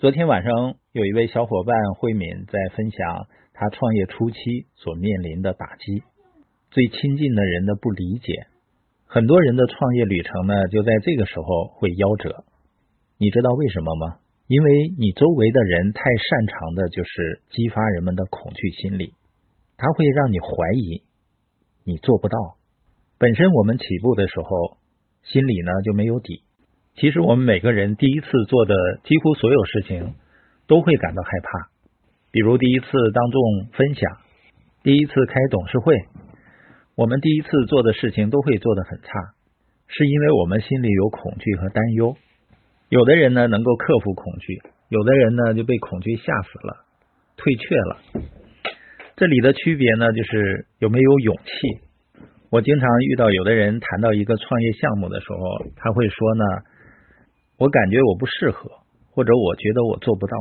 昨天晚上有一位小伙伴慧敏在分享他创业初期所面临的打击，最亲近的人的不理解，很多人的创业旅程呢就在这个时候会夭折。你知道为什么吗？因为你周围的人太擅长的就是激发人们的恐惧心理，他会让你怀疑你做不到。本身我们起步的时候心里呢就没有底。其实我们每个人第一次做的几乎所有事情都会感到害怕，比如第一次当众分享，第一次开董事会，我们第一次做的事情都会做得很差，是因为我们心里有恐惧和担忧。有的人呢能够克服恐惧，有的人呢就被恐惧吓死了，退却了。这里的区别呢就是有没有勇气。我经常遇到有的人谈到一个创业项目的时候，他会说呢。我感觉我不适合，或者我觉得我做不到。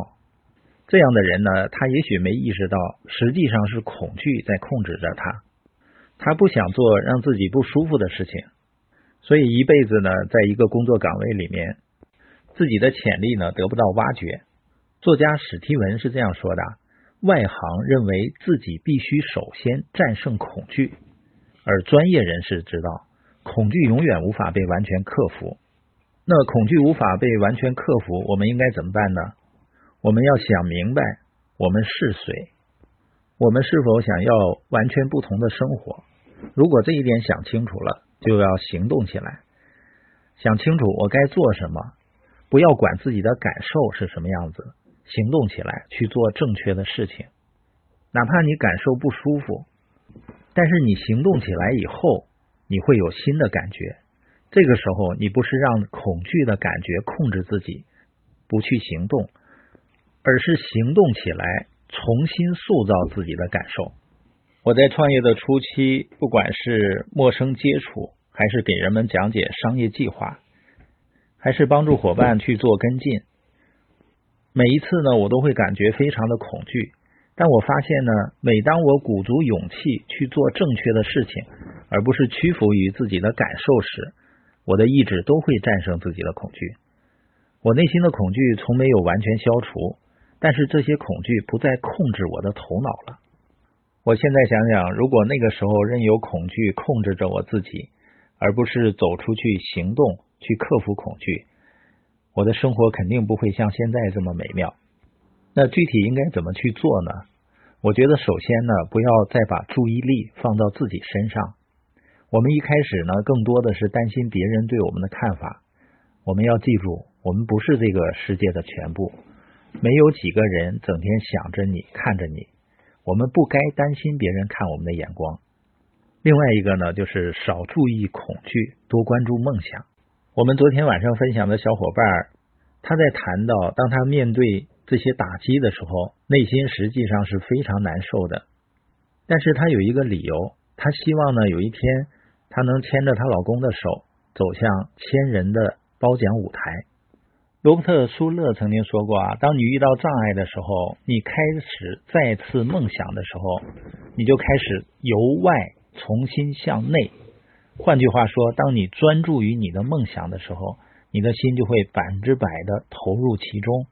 这样的人呢，他也许没意识到，实际上是恐惧在控制着他。他不想做让自己不舒服的事情，所以一辈子呢，在一个工作岗位里面，自己的潜力呢得不到挖掘。作家史蒂文是这样说的：外行认为自己必须首先战胜恐惧，而专业人士知道，恐惧永远无法被完全克服。那恐惧无法被完全克服，我们应该怎么办呢？我们要想明白，我们是谁？我们是否想要完全不同的生活？如果这一点想清楚了，就要行动起来。想清楚我该做什么，不要管自己的感受是什么样子，行动起来去做正确的事情。哪怕你感受不舒服，但是你行动起来以后，你会有新的感觉。这个时候，你不是让恐惧的感觉控制自己，不去行动，而是行动起来，重新塑造自己的感受。我在创业的初期，不管是陌生接触，还是给人们讲解商业计划，还是帮助伙伴去做跟进，每一次呢，我都会感觉非常的恐惧。但我发现呢，每当我鼓足勇气去做正确的事情，而不是屈服于自己的感受时，我的意志都会战胜自己的恐惧，我内心的恐惧从没有完全消除，但是这些恐惧不再控制我的头脑了。我现在想想，如果那个时候任由恐惧控制着我自己，而不是走出去行动去克服恐惧，我的生活肯定不会像现在这么美妙。那具体应该怎么去做呢？我觉得首先呢，不要再把注意力放到自己身上。我们一开始呢，更多的是担心别人对我们的看法。我们要记住，我们不是这个世界的全部，没有几个人整天想着你、看着你。我们不该担心别人看我们的眼光。另外一个呢，就是少注意恐惧，多关注梦想。我们昨天晚上分享的小伙伴，他在谈到，当他面对这些打击的时候，内心实际上是非常难受的。但是他有一个理由，他希望呢，有一天。她能牵着她老公的手走向千人的褒奖舞台。罗伯特·舒勒曾经说过啊，当你遇到障碍的时候，你开始再次梦想的时候，你就开始由外重新向内。换句话说，当你专注于你的梦想的时候，你的心就会百分之百的投入其中。